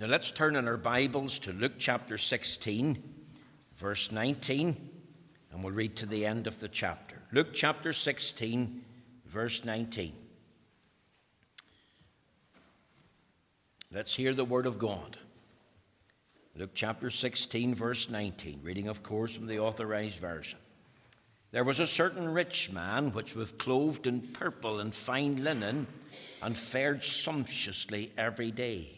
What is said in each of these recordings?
Now let's turn in our Bibles to Luke chapter 16, verse 19, and we'll read to the end of the chapter. Luke chapter 16, verse 19. Let's hear the word of God. Luke chapter 16, verse 19, reading, of course, from the authorized version. There was a certain rich man which was clothed in purple and fine linen and fared sumptuously every day.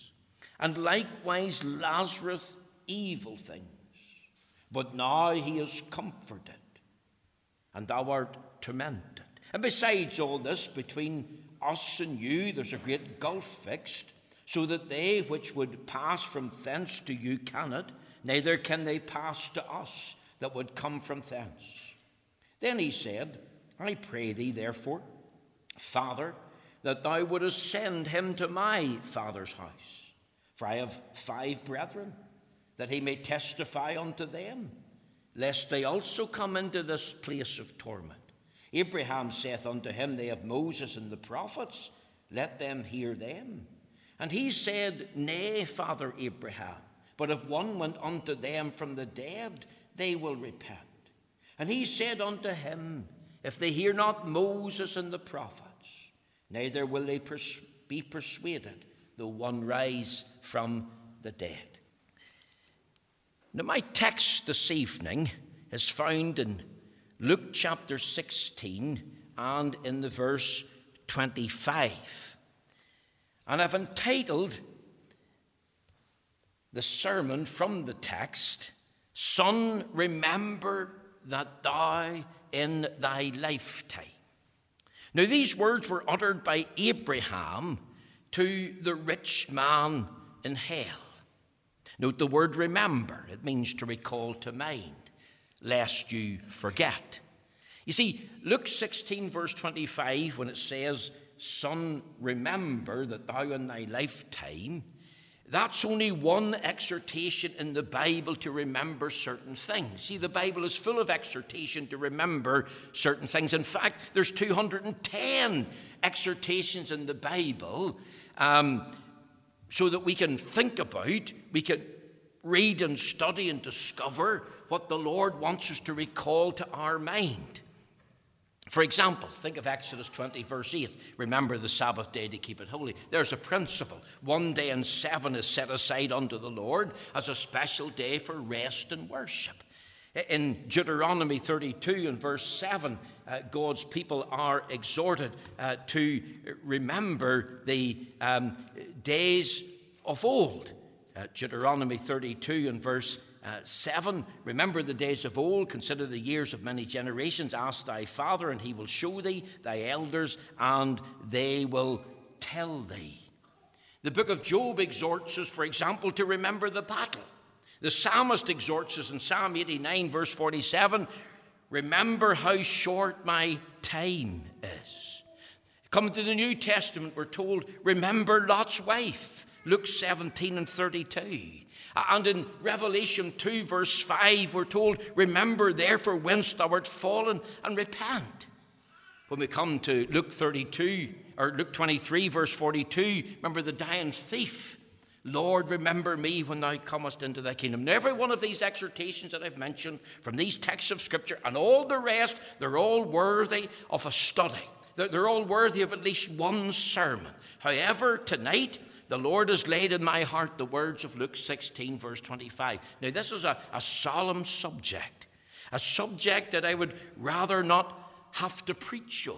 and likewise Lazarus evil things. But now he is comforted, and thou art tormented. And besides all this, between us and you, there's a great gulf fixed, so that they which would pass from thence to you cannot, neither can they pass to us that would come from thence. Then he said, I pray thee, therefore, Father, that thou wouldest send him to my father's house. For I have five brethren, that he may testify unto them, lest they also come into this place of torment. Abraham saith unto him, They have Moses and the prophets, let them hear them. And he said, Nay, Father Abraham, but if one went unto them from the dead, they will repent. And he said unto him, If they hear not Moses and the prophets, neither will they pers- be persuaded, though one rise from the dead. Now, my text this evening is found in Luke chapter 16 and in the verse 25. And I've entitled the sermon from the text, Son, remember that thou in thy lifetime. Now, these words were uttered by Abraham to the rich man in hell. Note the word remember, it means to recall to mind, lest you forget. You see, Luke 16, verse 25, when it says, Son, remember that thou in thy lifetime, that's only one exhortation in the Bible to remember certain things. See, the Bible is full of exhortation to remember certain things. In fact, there's 210 exhortations in the Bible um, so that we can think about, we can read and study and discover what the Lord wants us to recall to our mind. For example, think of Exodus 20, verse 8. Remember the Sabbath day to keep it holy. There's a principle. One day in seven is set aside unto the Lord as a special day for rest and worship. In Deuteronomy 32 and verse 7, uh, God's people are exhorted uh, to remember the um, days of old. Uh, Deuteronomy 32 and verse uh, 7 Remember the days of old, consider the years of many generations. Ask thy father, and he will show thee, thy elders, and they will tell thee. The book of Job exhorts us, for example, to remember the battle. The psalmist exhorts us in Psalm 89, verse 47 Remember how short my time is. Coming to the New Testament, we're told, Remember Lot's wife. Luke 17 and 32. And in Revelation 2, verse 5, we're told, Remember therefore whence thou art fallen and repent. When we come to Luke 32, or Luke 23, verse 42, remember the dying thief. Lord, remember me when thou comest into thy kingdom. Every one of these exhortations that I've mentioned from these texts of Scripture and all the rest, they're all worthy of a study. They're all worthy of at least one sermon. However, tonight, the Lord has laid in my heart the words of Luke 16, verse 25. Now, this is a, a solemn subject, a subject that I would rather not have to preach on.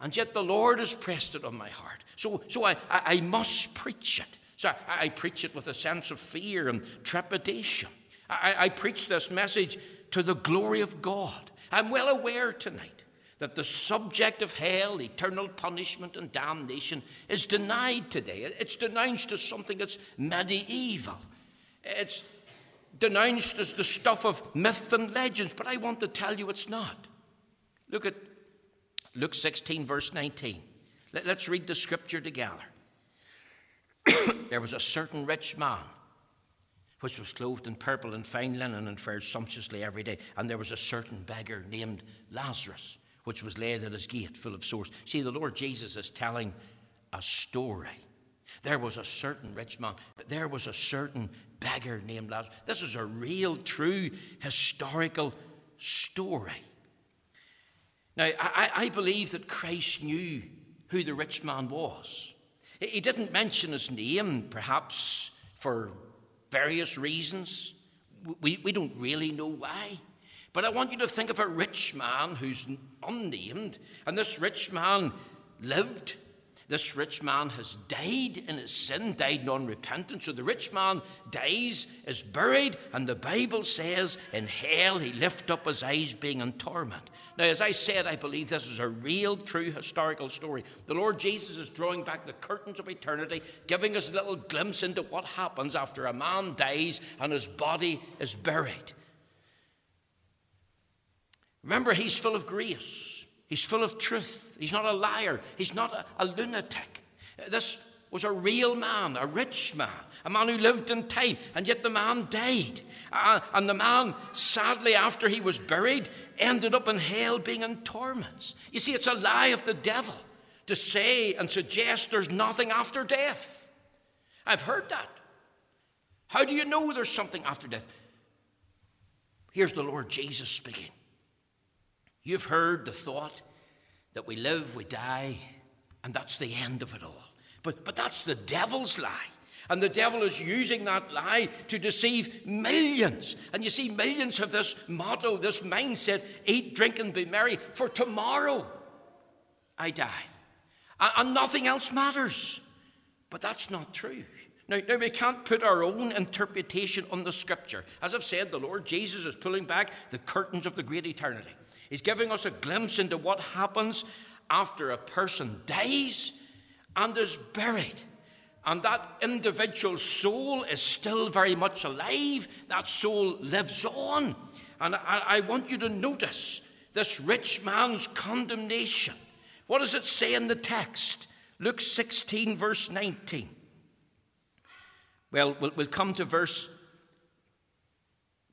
And yet the Lord has pressed it on my heart. So, so I, I, I must preach it. So I, I, preach it with a sense of fear and trepidation. I, I preach this message to the glory of God. I'm well aware tonight that the subject of hell, eternal punishment, and damnation is denied today. It's denounced as something that's medieval. It's denounced as the stuff of myth and legends, but I want to tell you it's not. Look at Luke 16, verse 19. Let, us read the scripture together. There was a certain rich man which was clothed in purple and fine linen and fared sumptuously every day. And there was a certain beggar named Lazarus, which was laid at his gate full of sores. See, the Lord Jesus is telling a story. There was a certain rich man, there was a certain beggar named Lazarus. This is a real, true, historical story. Now, I, I believe that Christ knew who the rich man was. He didn't mention his name, perhaps for various reasons. We, we don't really know why. But I want you to think of a rich man who's unnamed, and this rich man lived this rich man has died in his sin, died non repentant. So the rich man dies, is buried, and the Bible says in hell he lift up his eyes being in torment. Now, as I said, I believe this is a real, true historical story. The Lord Jesus is drawing back the curtains of eternity, giving us a little glimpse into what happens after a man dies and his body is buried. Remember, he's full of grace. He's full of truth. He's not a liar. He's not a, a lunatic. This was a real man, a rich man, a man who lived in time, and yet the man died. Uh, and the man, sadly, after he was buried, ended up in hell being in torments. You see, it's a lie of the devil to say and suggest there's nothing after death. I've heard that. How do you know there's something after death? Here's the Lord Jesus speaking. You've heard the thought that we live, we die, and that's the end of it all. But, but that's the devil's lie. And the devil is using that lie to deceive millions. And you see, millions have this motto, this mindset eat, drink, and be merry, for tomorrow I die. And, nothing else matters. But that's not true. Now, now, we can't put our own interpretation on the scripture. As I've said, the Lord Jesus is pulling back the curtains of the great eternity. He's giving us a glimpse into what happens after a person dies and is buried. And that individual soul is still very much alive. That soul lives on. And I, I want you to notice this rich man's condemnation. What does it say in the text? Luke 16, verse 19. Well, we'll, we'll come to verse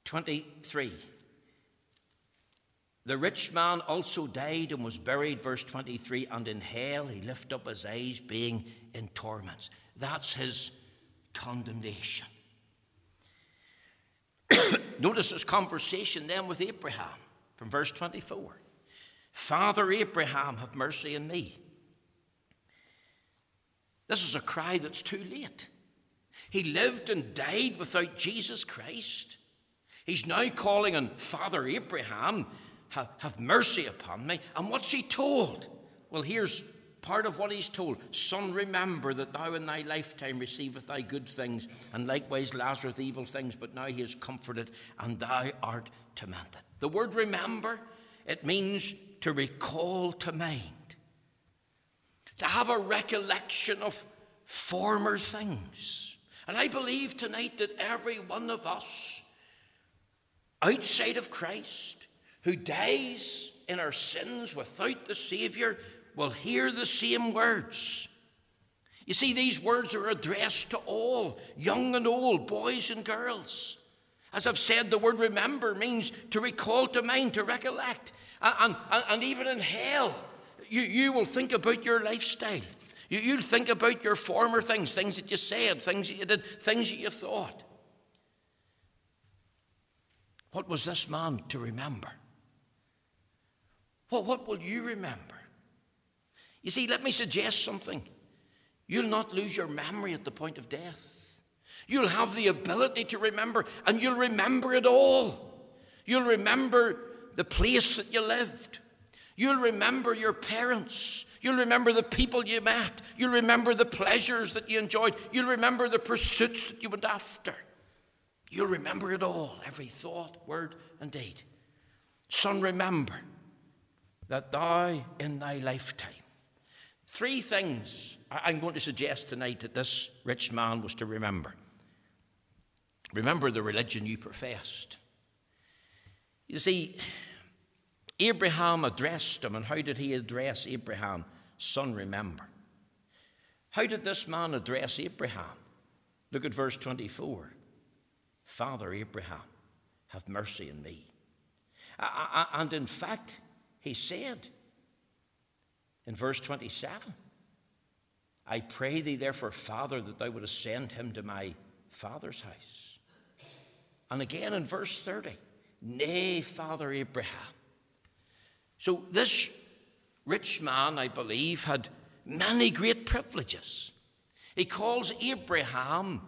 23. The rich man also died and was buried, verse 23, and in hell he lifted up his eyes, being in torments. That's his condemnation. Notice his conversation then with Abraham from verse 24 Father Abraham, have mercy on me. This is a cry that's too late. He lived and died without Jesus Christ. He's now calling on Father Abraham have, have mercy upon me. And what's he told? Well, here's part of what he's told Son, remember that thou in thy lifetime receiveth thy good things, and likewise Lazarus evil things, but now he is comforted, and thou art tormented. The word remember, it means to recall to mind, to have a recollection of former things. And I believe tonight that every one of us outside of Christ who dies in our sins without the Savior will hear the same words. You see, these words are addressed to all, young and old, boys and girls. As I've said, the word remember means to recall to mind, to recollect. And, and, and even in hell, you, you will think about your lifestyle. You, you'll think about your former things, things that you said, things that you did, things that you thought. What was this man to remember? What will you remember? You see, let me suggest something. You'll not lose your memory at the point of death. You'll have the ability to remember, and you'll remember it all. You'll remember the place that you lived. You'll remember your parents. You'll remember the people you met. You'll remember the pleasures that you enjoyed. You'll remember the pursuits that you went after. You'll remember it all, every thought, word, and deed. Son, remember that thou in thy lifetime. Three things I'm going to suggest tonight that this rich man was to remember. Remember the religion you professed. You see, Abraham addressed him, and how did he address Abraham? Son, remember. How did this man address Abraham? Look at verse 24. Father Abraham, have mercy on me. And in fact, he said in verse 27, I pray thee, therefore, Father, that thou wouldst send him to my father's house. And again in verse 30, Nay, Father Abraham. So this rich man, I believe, had many great privileges. He calls Abraham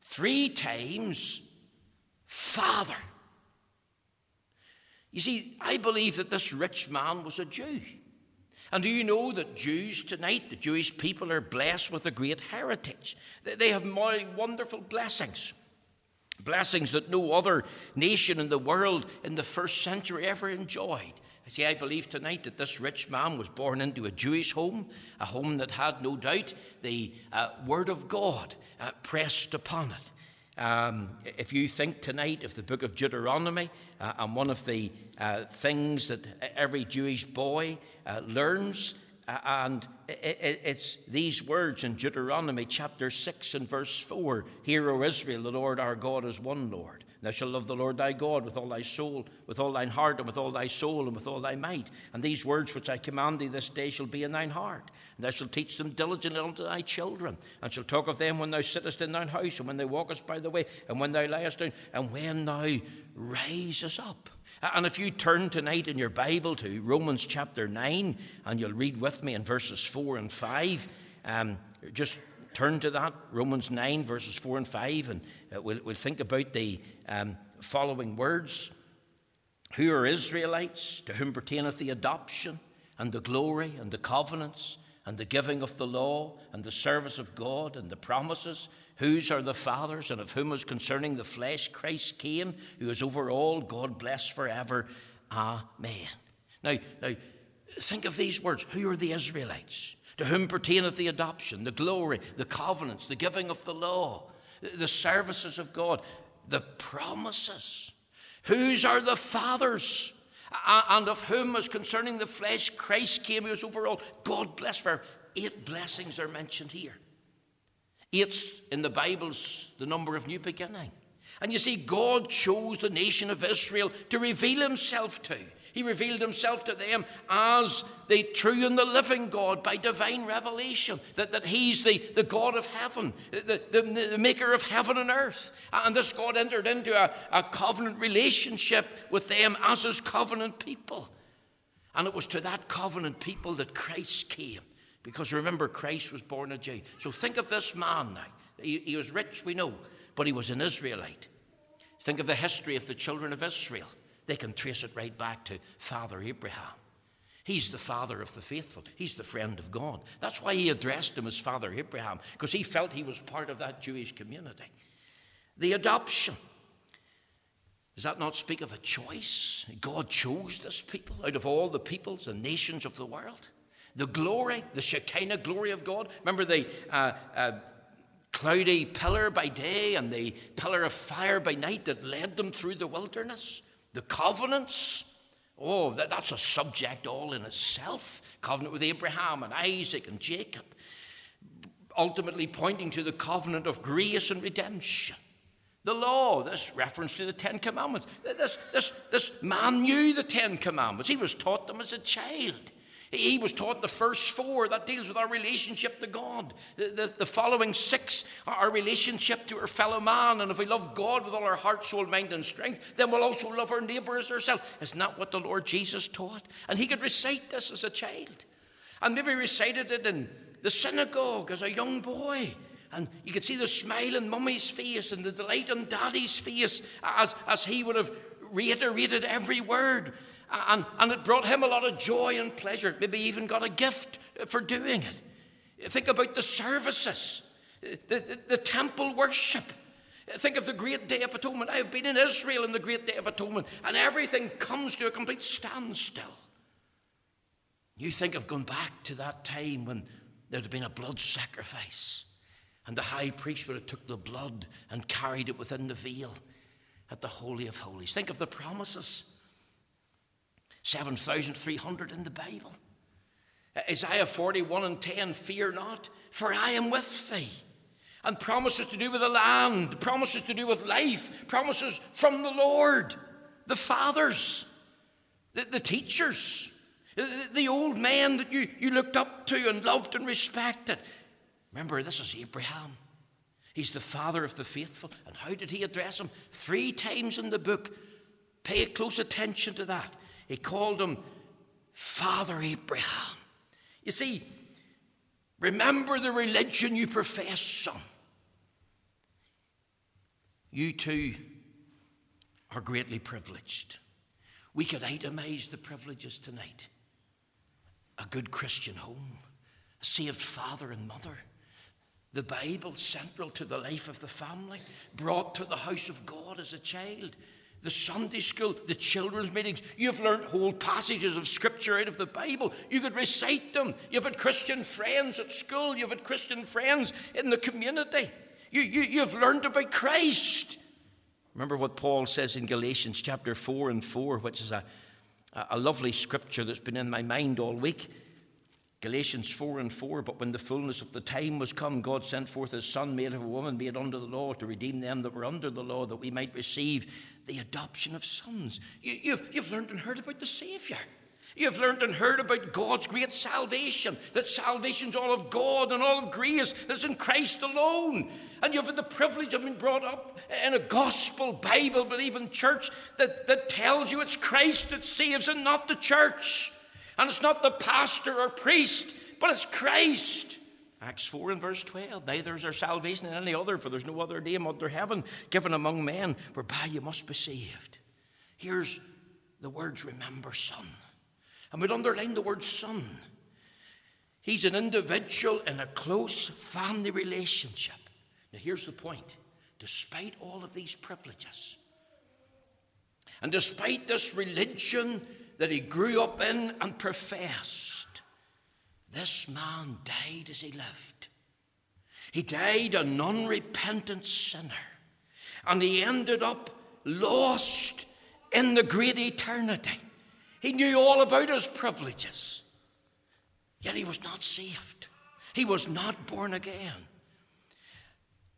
three times Father. You see, I believe that this rich man was a Jew. And do you know that Jews tonight, the Jewish people, are blessed with a great heritage? They have wonderful blessings. Blessings that no other nation in the world in the first century ever enjoyed. I see, I believe tonight that this rich man was born into a Jewish home, a home that had no doubt the uh, Word of God uh, pressed upon it. Um, if you think tonight of the book of Deuteronomy, uh, and one of the uh, things that every Jewish boy uh, learns and it's these words in Deuteronomy chapter 6 and verse 4 Hear, O Israel, the Lord our God is one Lord. Thou shalt love the Lord thy God with all thy soul, with all thine heart, and with all thy soul, and with all thy might. And these words which I command thee this day shall be in thine heart. And thou shalt teach them diligently unto thy children, and shalt talk of them when thou sittest in thine house, and when thou walkest by the way, and when thou liest down, and when thou risest up. And if you turn tonight in your Bible to Romans chapter 9, and you'll read with me in verses 4 and 5, um, just turn to that, Romans 9, verses 4 and 5, and we'll, we'll think about the um, following words Who are Israelites, to whom pertaineth the adoption, and the glory, and the covenants, and the giving of the law, and the service of God, and the promises? Whose are the fathers, and of whom is concerning the flesh Christ came, who is over all, God bless forever. Amen. Now, now, think of these words. Who are the Israelites? To whom pertaineth the adoption, the glory, the covenants, the giving of the law, the services of God, the promises. Whose are the fathers? And of whom, as concerning the flesh, Christ came, who is over all. God bless for eight blessings are mentioned here. Eight in the Bible's the number of new beginning. And you see, God chose the nation of Israel to reveal himself to. He revealed himself to them as the true and the living God by divine revelation, that, that he's the, the God of heaven, the, the, the maker of heaven and earth. And this God entered into a, a covenant relationship with them as his covenant people. And it was to that covenant people that Christ came. Because remember, Christ was born a Jew. So think of this man now. He, he was rich, we know, but he was an Israelite. Think of the history of the children of Israel. They can trace it right back to Father Abraham. He's the father of the faithful. He's the friend of God. That's why he addressed him as Father Abraham, because he felt he was part of that Jewish community. The adoption. Does that not speak of a choice? God chose this people out of all the peoples and nations of the world. The glory, the Shekinah glory of God. Remember the uh, uh, cloudy pillar by day and the pillar of fire by night that led them through the wilderness? The covenants, oh, that, that's a subject all in itself. Covenant with Abraham and Isaac and Jacob, ultimately pointing to the covenant of grace and redemption. The law, this reference to the Ten Commandments. This, this, this man knew the Ten Commandments. He was taught them as a child. He was taught the first four, that deals with our relationship to God. The, the, the, following six our relationship to our fellow man. And if we love God with all our heart, soul, mind, and strength, then we'll also love our neighbor as ourselves. Isn't that what the Lord Jesus taught? And he could recite this as a child. And maybe recited it in the synagogue as a young boy. And you could see the smile on mummy's face and the delight on daddy's face as, as he would have reiterated every word. And, and it brought him a lot of joy and pleasure. Maybe even got a gift for doing it. Think about the services, the, the, the temple worship. Think of the great day of atonement. I have been in Israel in the great day of atonement, and everything comes to a complete standstill. You think of going back to that time when there had been a blood sacrifice, and the high priest would have took the blood and carried it within the veil at the Holy of Holies. Think of the promises 7,300 in the Bible. Isaiah 41 and 10 Fear not, for I am with thee. And promises to do with the land, promises to do with life, promises from the Lord, the fathers, the, the teachers, the, the old men that you, you looked up to and loved and respected. Remember, this is Abraham. He's the father of the faithful. And how did he address him? Three times in the book. Pay close attention to that. He called him Father Abraham. You see, remember the religion you profess, son. You too are greatly privileged. We could itemize the privileges tonight a good Christian home, a saved father and mother, the Bible central to the life of the family, brought to the house of God as a child, the Sunday school, the children's meetings. You've learned whole passages of Scripture out of the Bible. You could recite them. You've had Christian friends at school. You've had Christian friends in the community. You, you, you've learned about Christ. Remember what Paul says in Galatians chapter 4 and 4, which is a, a lovely scripture that's been in my mind all week. Galatians 4 and 4, but when the fullness of the time was come, God sent forth his Son, made of a woman, made under the law, to redeem them that were under the law, that we might receive the adoption of sons. You, have you've, learned and heard about the Savior. You've learned and heard about God's great salvation, that salvation's all of God and all of grace, that's in Christ alone. And you've had the privilege of being brought up in a gospel, Bible believing church that, that tells you it's Christ that saves and not the church. And it's not the pastor or priest, but it's Christ. Acts 4 and verse 12. Neither is there salvation in any other, for there's no other name under heaven given among men whereby you must be saved. Here's the words remember, son. And we'd underline the word son. He's an individual in a close family relationship. Now, here's the point despite all of these privileges, and despite this religion that he grew up in and professed, this man died as he lived. He died an unrepentant sinner. And he ended up lost in the great eternity. He knew all about his privileges. Yet he was not saved. He was not born again.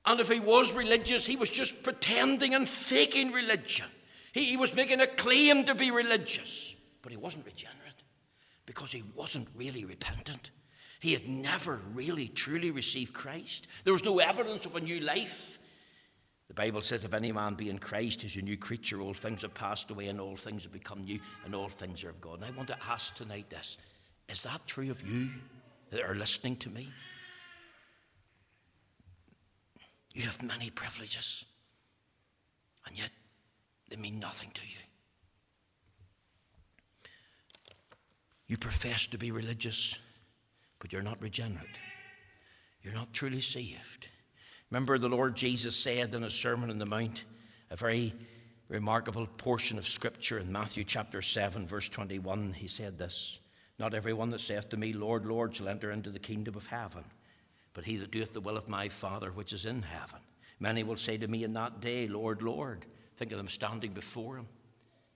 And if he was religious, he was just pretending and faking religion. He, he was making a claim to be religious, but he wasn't regenerate because he wasn't really repentant. He had never really, truly received Christ. There was no evidence of a new life. The Bible says, If any man be in Christ, he's a new creature. All things have passed away, and all things have become new, and all things are of God. And I want to ask tonight this Is that true of you that are listening to me? You have many privileges, and yet they mean nothing to you. You profess to be religious, but you're not regenerate. You're not truly saved. Remember, the Lord Jesus said in a Sermon on the Mount, a very remarkable portion of Scripture in Matthew chapter 7, verse 21. He said this Not everyone that saith to me, Lord, Lord, shall enter into the kingdom of heaven, but he that doeth the will of my Father which is in heaven. Many will say to me in that day, Lord, Lord. Think of them standing before him.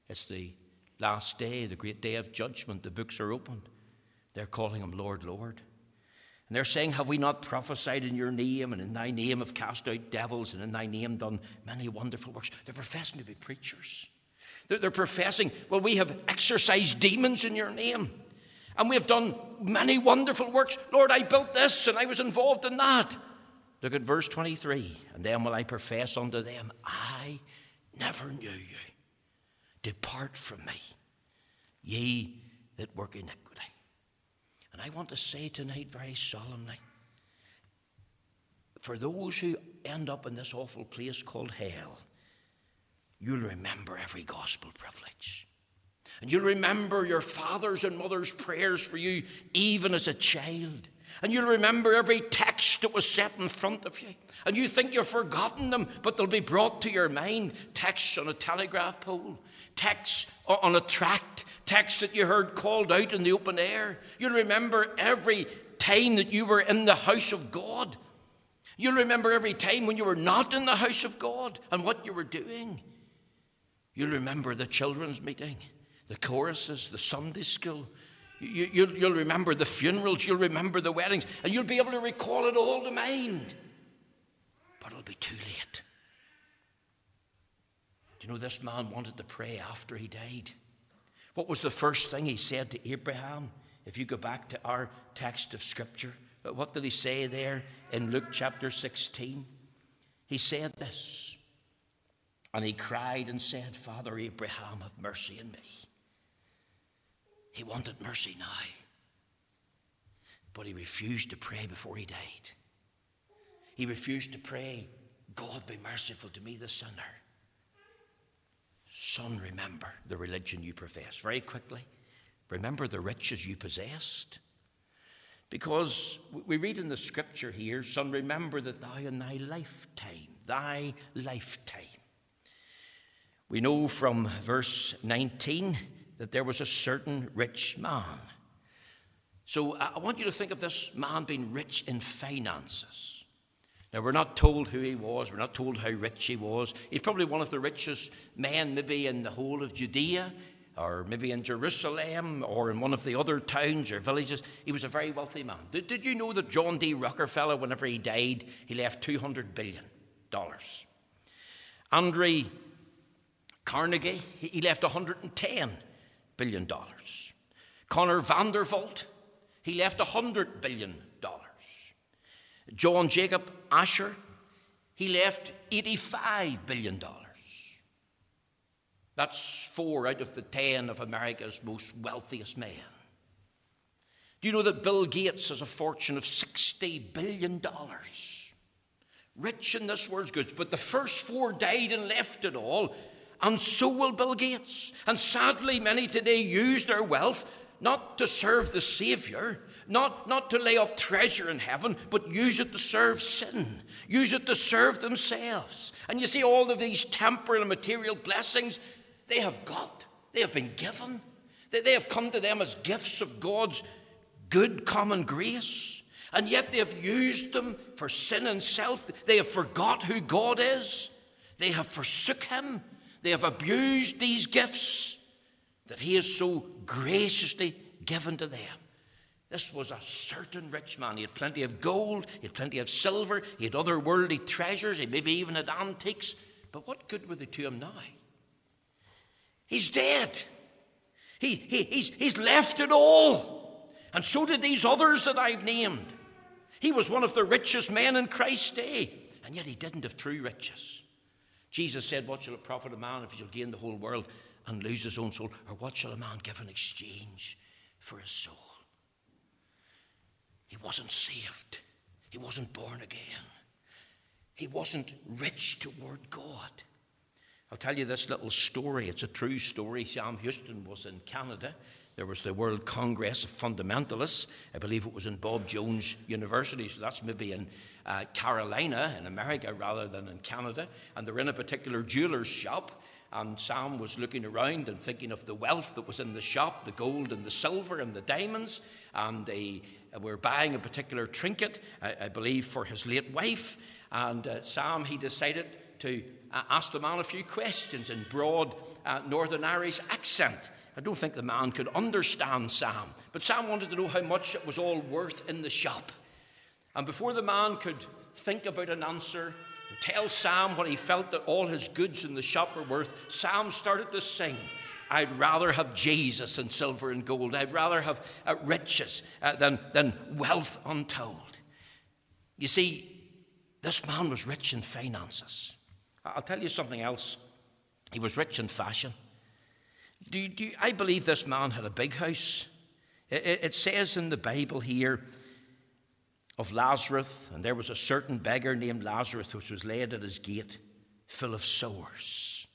It's the last day, the great day of judgment, the books are opened. They're calling him Lord, Lord. And they're saying, Have we not prophesied in your name, and in thy name have cast out devils, and in thy name done many wonderful works? They're professing to be preachers. They're, they're professing, Well, we have exorcised demons in your name, and we have done many wonderful works. Lord, I built this, and I was involved in that. Look at verse 23. And then will I profess unto them, I never knew you. Depart from me, ye that work iniquity. And I want to say tonight very solemnly for those who end up in this awful place called hell, you'll remember every gospel privilege. And you'll remember your father's and mother's prayers for you, even as a child. And you'll remember every text that was set in front of you. And you think you've forgotten them, but they'll be brought to your mind. Texts on a telegraph pole, texts on a tract, texts that you heard called out in the open air. You'll remember every time that you were in the house of God. You'll remember every time when you were not in the house of God and what you were doing. You'll remember the children's meeting, the choruses, the Sunday school. You, will remember the funerals, you'll remember the weddings, and you'll be able to recall it all to mind. But it'll be too late. You know this man wanted to pray after he died? What was the first thing he said to Abraham? If you go back to our text of Scripture, uh, what did he say there in Luke chapter 16? He said this, and he cried and said, Father Abraham, have mercy on me. He wanted mercy now, but he refused to pray before he died. He refused to pray, God be merciful to me, the sinner. Son, remember the religion you profess. Very quickly, remember the riches you possessed. Because we read in the scripture here, Son, remember that thou in thy lifetime, thy lifetime. We know from verse 19 that there was a certain rich man. So I want you to think of this man being rich in finances. Now, we're not told who he was, we're not told how rich he was. He's probably one of the richest men, maybe in the whole of Judea or maybe in Jerusalem or in one of the other towns or villages. He was a very wealthy man. Did, did you know that John D. Rockefeller, whenever he died, he left $200 billion? Andrew Carnegie, he left $110 billion. Connor Vanderbilt, he left $100 billion. John Jacob Astor, he left $85 billion. That's four out of the ten of America's most wealthiest men. Do you know that Bill Gates has a fortune of $60 billion? Rich in this world's goods. But the first four died and left it all, and so will Bill Gates. And sadly, many today use their wealth not to serve the Savior, not, not to lay up treasure in heaven, but use it to serve sin, use it to serve themselves. And you see, all of these temporal and material blessings, they have got, they have been given. They, they have come to them as gifts of God's good common grace. And yet they have used them for sin and self. They have forgot who God is. They have forsook Him. They have abused these gifts that He has so graciously given to them. This was a certain rich man. He had plenty of gold, he had plenty of silver, he had other worldly treasures, he maybe even had antiques. But what good were they to him now? He's dead. He, he, he's, he's left it all. And so did these others that I've named. He was one of the richest men in Christ's day, and yet he didn't have true riches. Jesus said, What shall it profit a man if he shall gain the whole world and lose his own soul? Or what shall a man give in exchange for his soul? He wasn't saved, he wasn't born again, he wasn't rich toward God. I'll tell you this little story. It's a true story. Sam Houston was in Canada. There was the World Congress of Fundamentalists. I believe it was in Bob Jones University, so that's maybe in uh, Carolina, in America, rather than in Canada. And they're in a particular jeweler's shop. And Sam was looking around and thinking of the wealth that was in the shop the gold and the silver and the diamonds. And they were buying a particular trinket, I, believe, for his late wife. And uh, Sam, he decided to uh, asked the man a few questions in broad uh, Northern Irish accent. I don't think the man could understand Sam, but Sam wanted to know how much it was all worth in the shop. And before the man could think about an answer, tell Sam what he felt that all his goods in the shop were worth, Sam started to sing. I'd rather have Jesus and silver and gold. I'd rather have uh, riches uh, than, than wealth untold. You see, this man was rich in finances. I'll tell you something else. He was rich in fashion. Do do I believe this man had a big house. It, it says in the Bible here of Lazarus, and there was a certain beggar named Lazarus which was laid at his gate, full of sores.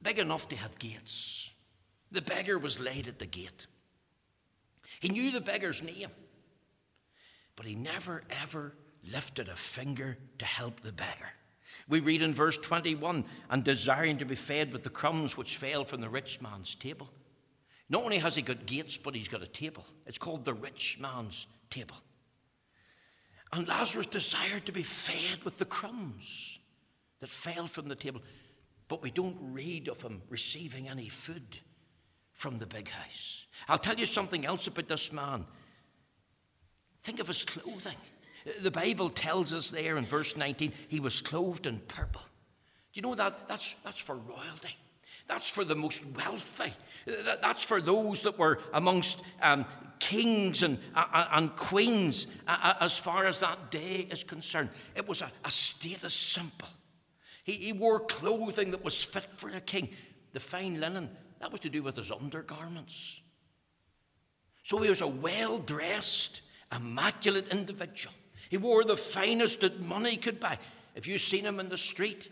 Big enough to have gates. The beggar was laid at the gate. He knew the beggar's name, but he never ever lifted a finger to help the beggar. We read in verse 21 and desiring to be fed with the crumbs which fell from the rich man's table. Not only has he got gates, but he's got a table. It's called the rich man's table. And Lazarus desired to be fed with the crumbs that fell from the table. But we don't read of him receiving any food from the big house. I'll tell you something else about this man. Think of his clothing. The Bible tells us there in verse 19, he was clothed in purple. Do you know that? That's, that's for royalty. That's for the most wealthy. That's for those that were amongst um, kings and, uh, and queens uh, as far as that day is concerned. It was a, a status symbol. He, he wore clothing that was fit for a king. The fine linen, that was to do with his undergarments. So he was a well dressed, immaculate individual. He wore the finest that money could buy. If you seen him in the street,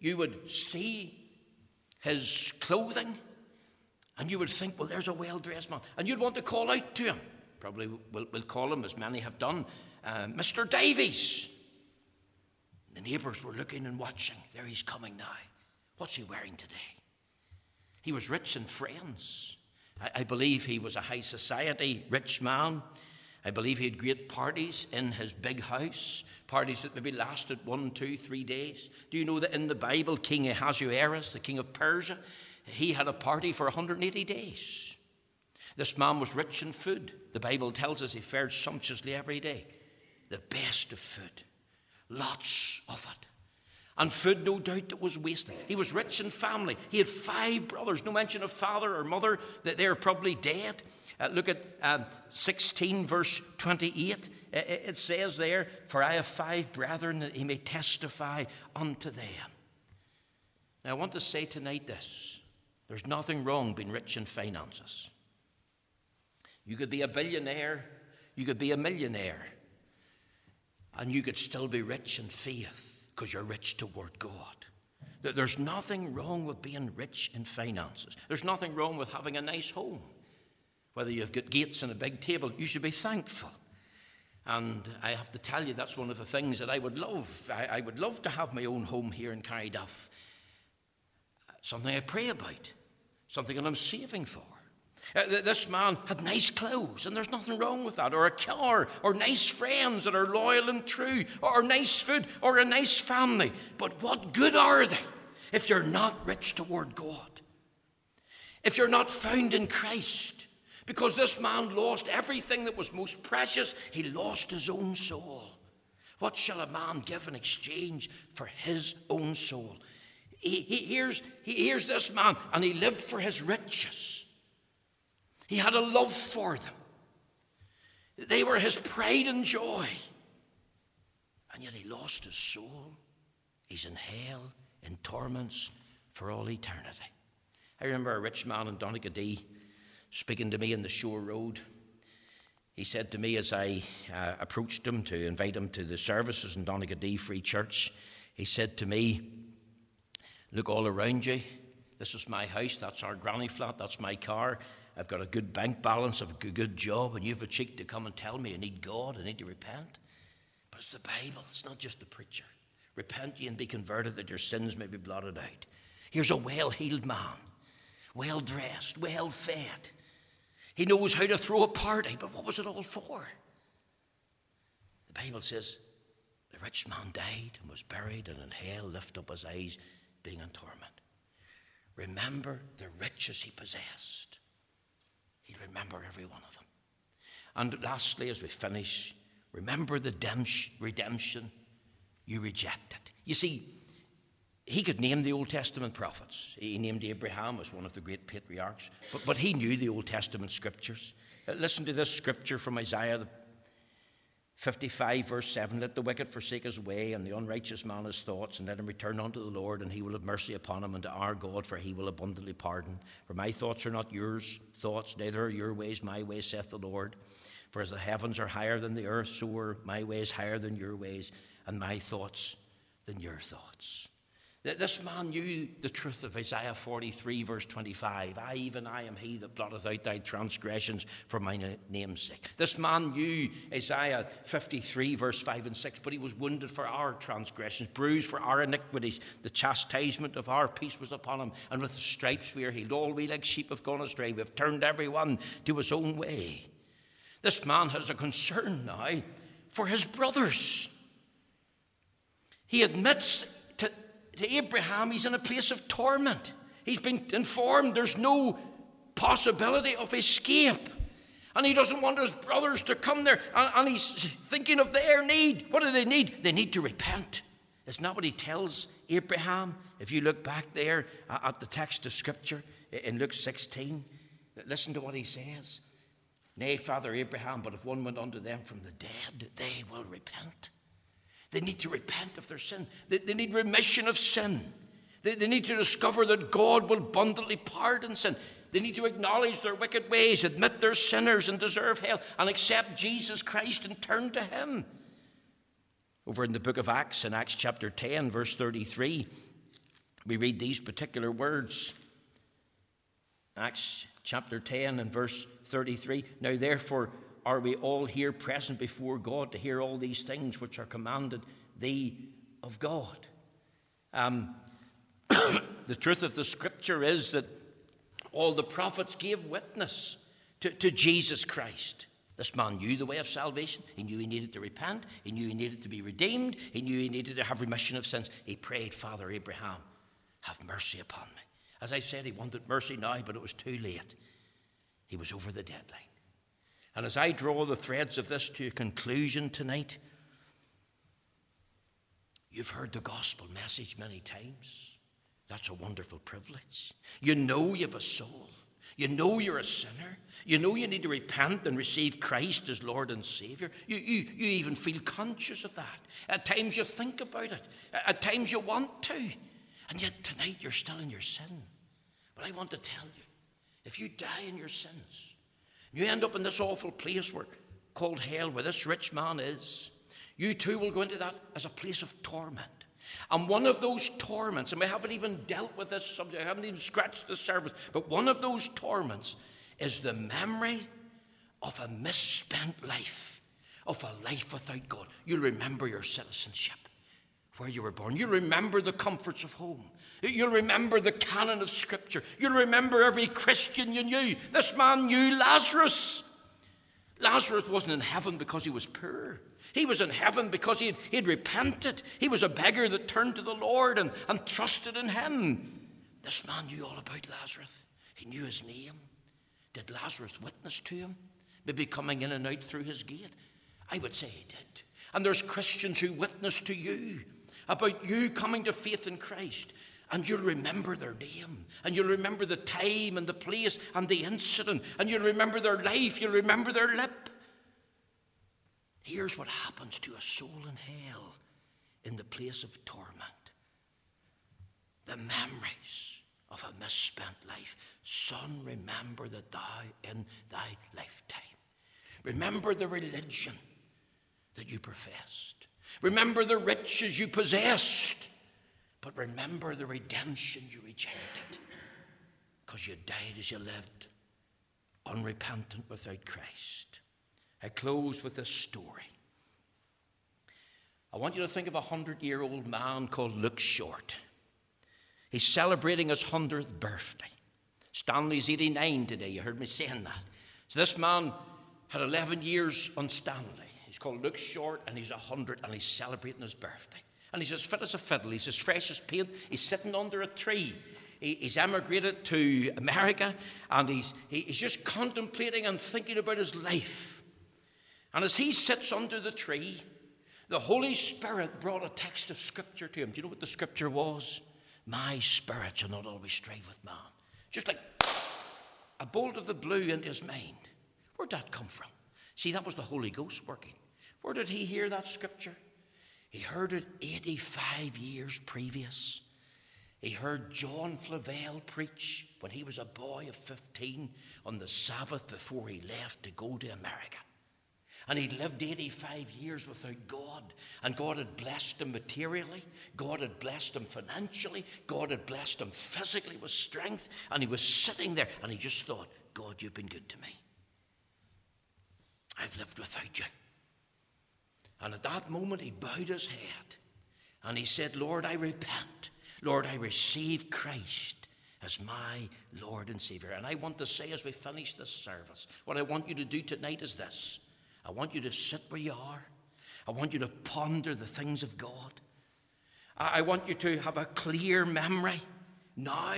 you would see his clothing and you would think, well, there's a well dressed man. And you'd want to call out to him. Probably we'll, we'll call him, as many have done, uh, Mr. Dives. The neighbours were looking and watching. There he's coming now. What's he wearing today? He was rich in friends. I, I believe he was a high society rich man. I believe he had great parties in his big house, parties that maybe lasted one, two, three days. Do you know that in the Bible, King Ahasuerus, the king of Persia, he had a party for 180 days. This man was rich in food. The Bible tells us he fared sumptuously every day. The best of food, lots of it. And food, no doubt, that was wasted. He was rich in family. He had five brothers, no mention of father or mother, that they're probably dead. Uh, look at um, 16, verse 28. It, it says there, For I have five brethren that he may testify unto them. Now, I want to say tonight this there's nothing wrong being rich in finances. You could be a billionaire, you could be a millionaire, and you could still be rich in faith because you're rich toward God. There's nothing wrong with being rich in finances. There's nothing wrong with having a nice home whether you've got gates and a big table, you should be thankful. And I have to tell you, that's one of the things that I would love. I, I would love to have my own home here in Carryduff. Something I pray about, something that I'm saving for. Uh, this man had nice clothes, and there's nothing wrong with that, or a car, or nice friends that are loyal and true, or nice food, or a nice family. But what good are they if you're not rich toward God? If you're not found in Christ? Because this man lost everything that was most precious. He lost his own soul. What shall a man give in exchange for his own soul? He, he, hears, he hears this man and he lived for his riches. He had a love for them. They were his pride and joy. And yet he lost his soul. He's in hell, in torments for all eternity. I remember a rich man in Donaghadee speaking to me in the shore road. He said to me as I uh, approached him to invite him to the services in Donaghadee Free Church, he said to me, Look all around you. This is my house. That's our granny flat. That's my car. I've got a good bank balance. I've a good job. And you have a cheek to come and tell me I need God. I need to repent. But it's the Bible. It's not just the preacher. Repent ye and be converted that your sins may be blotted out. Here's a well heeled man, well dressed, well fed. He knows how to throw a party, but what was it all for? The Bible says the rich man died and was buried, and in hell lifted up his eyes, being in torment. Remember the riches he possessed. He'll remember every one of them. And lastly, as we finish, remember the redemption you rejected. You see, he could name the Old Testament prophets. He named Abraham as one of the great patriarchs, but, but he knew the Old Testament scriptures. Uh, listen to this scripture from Isaiah, 55, verse 7 Let the wicked forsake his way, and the unrighteous man his thoughts, and let him return unto the Lord, and he will have mercy upon him, and to our God, for he will abundantly pardon. For my thoughts are not yours thoughts, neither are your ways my ways, saith the Lord. For as the heavens are higher than the earth, so are my ways higher than your ways, and my thoughts than your thoughts. This man knew the truth of Isaiah 43, verse 25. I, even I, am he that blotteth out thy transgressions for my name's sake. This man knew Isaiah 53, verse 5 and 6, but he was wounded for our transgressions, bruised for our iniquities. The chastisement of our peace was upon him, and with the stripes we are healed. All we like sheep have gone astray. We have turned every one to his own way. This man has a concern now for his brothers. He admits to Abraham, he's in a place of torment. He's been informed there's no possibility of escape. And he doesn't want his brothers to come there. And, and, he's thinking of their need. What do they need? They need to repent. Isn't what he tells Abraham? If you look back there at the text of Scripture in Luke 16, listen to what he says. Nay, Father Abraham, but if one went unto them from the dead, they will repent. They need to repent of their sin. They, they need remission of sin. They, they need to discover that God will abundantly pardon sin. They need to acknowledge their wicked ways, admit they're sinners and deserve hell, and accept Jesus Christ and turn to Him. Over in the book of Acts, in Acts chapter 10, verse 33, we read these particular words. Acts chapter 10 and verse 33. Now, therefore, are we all here present before God to hear all these things which are commanded thee of God? Um, the truth of the scripture is that all the prophets gave witness to, to Jesus Christ. This man knew the way of salvation. He knew he needed to repent. He knew he needed to be redeemed. He knew he needed to have remission of sins. He prayed, Father Abraham, have mercy upon me. As I said, he wanted mercy now, but it was too late. He was over the deadline. And as I draw the threads of this to a conclusion tonight, you've heard the gospel message many times. That's a wonderful privilege. You know you have a soul. You know you're a sinner. You know you need to repent and receive Christ as Lord and Savior. You, you, you even feel conscious of that. At times you think about it. At times you want to. And yet tonight you're still in your sin. But I want to tell you if you die in your sins, you end up in this awful place where, called hell, where this rich man is. You too will go into that as a place of torment. And one of those torments, and we haven't even dealt with this subject, I haven't even scratched the surface, but one of those torments is the memory of a misspent life, of a life without God. You'll remember your citizenship, where you were born. You'll remember the comforts of home. You'll remember the canon of Scripture. You'll remember every Christian you knew. This man knew Lazarus. Lazarus wasn't in heaven because he was poor. He was in heaven because he had, repented. He was a beggar that turned to the Lord and, and trusted in him. This man knew all about Lazarus. He knew his name. Did Lazarus witness to him? Maybe coming in and out through his gate? I would say he did. And there's Christians who witness to you about you coming to faith in Christ. And you'll remember their name, and you'll remember the time and the place and the incident, and you'll remember their life, you'll remember their lip. Here's what happens to a soul in hell in the place of torment the memories of a misspent life. Son, remember that thou in thy lifetime. Remember the religion that you professed. Remember the riches you possessed. But remember the redemption you rejected because you died as you lived, unrepentant without Christ. I close with this story. I want you to think of a hundred year old man called Luke Short. He's celebrating his 100th birthday. Stanley's 89 today, you heard me saying that. So this man had 11 years on Stanley. He's called Luke Short and he's 100 and he's celebrating his birthday and he's as fit as a fiddle. He's as fresh as paint. He's sitting under a tree. He, he's emigrated to America and he's, he, he's just contemplating and thinking about his life. And as he sits under the tree, the Holy Spirit brought a text of Scripture to him. Do you know what the Scripture was? My spirit shall not always strive with man. Just like a bolt of the blue into his mind. Where'd that come from? See, that was the Holy Ghost working. Where did he hear that scripture? He heard it 85 years previous. He heard John Flavel preach when he was a boy of 15 on the Sabbath before he left to go to America. And he'd lived 85 years without God. And God had blessed him materially. God had blessed him financially. God had blessed him physically with strength. And he was sitting there and he just thought, God, you've been good to me. I've lived without you. And at that moment, he bowed his head and he said, Lord, I repent. Lord, I receive Christ as my Lord and Savior. And I want to say as we finish this service, what I want you to do tonight is this I want you to sit where you are, I want you to ponder the things of God. I want you to have a clear memory now,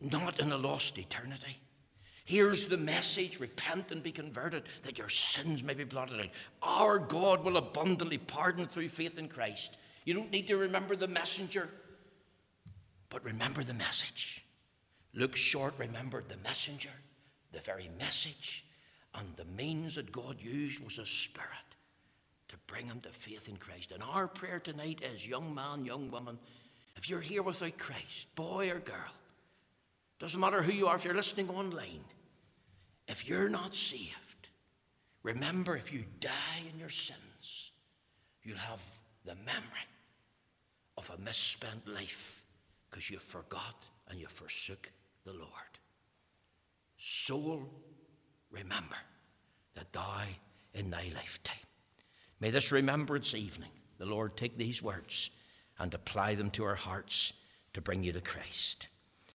not in a lost eternity. Here's the message repent and be converted, that your sins may be blotted out. Our God will abundantly pardon through faith in Christ. You don't need to remember the messenger, but remember the message. Luke Short remembered the messenger, the very message, and the means that God used was a spirit to bring him to faith in Christ. And our prayer tonight is young man, young woman, if you're here without Christ, boy or girl, doesn't matter who you are, if you're listening online, if you're not saved, remember if you die in your sins, you'll have the memory of a misspent life because you forgot and you forsook the Lord. Soul, remember that thou in thy lifetime. May this remembrance evening, the Lord take these words and apply them to our hearts to bring you to Christ.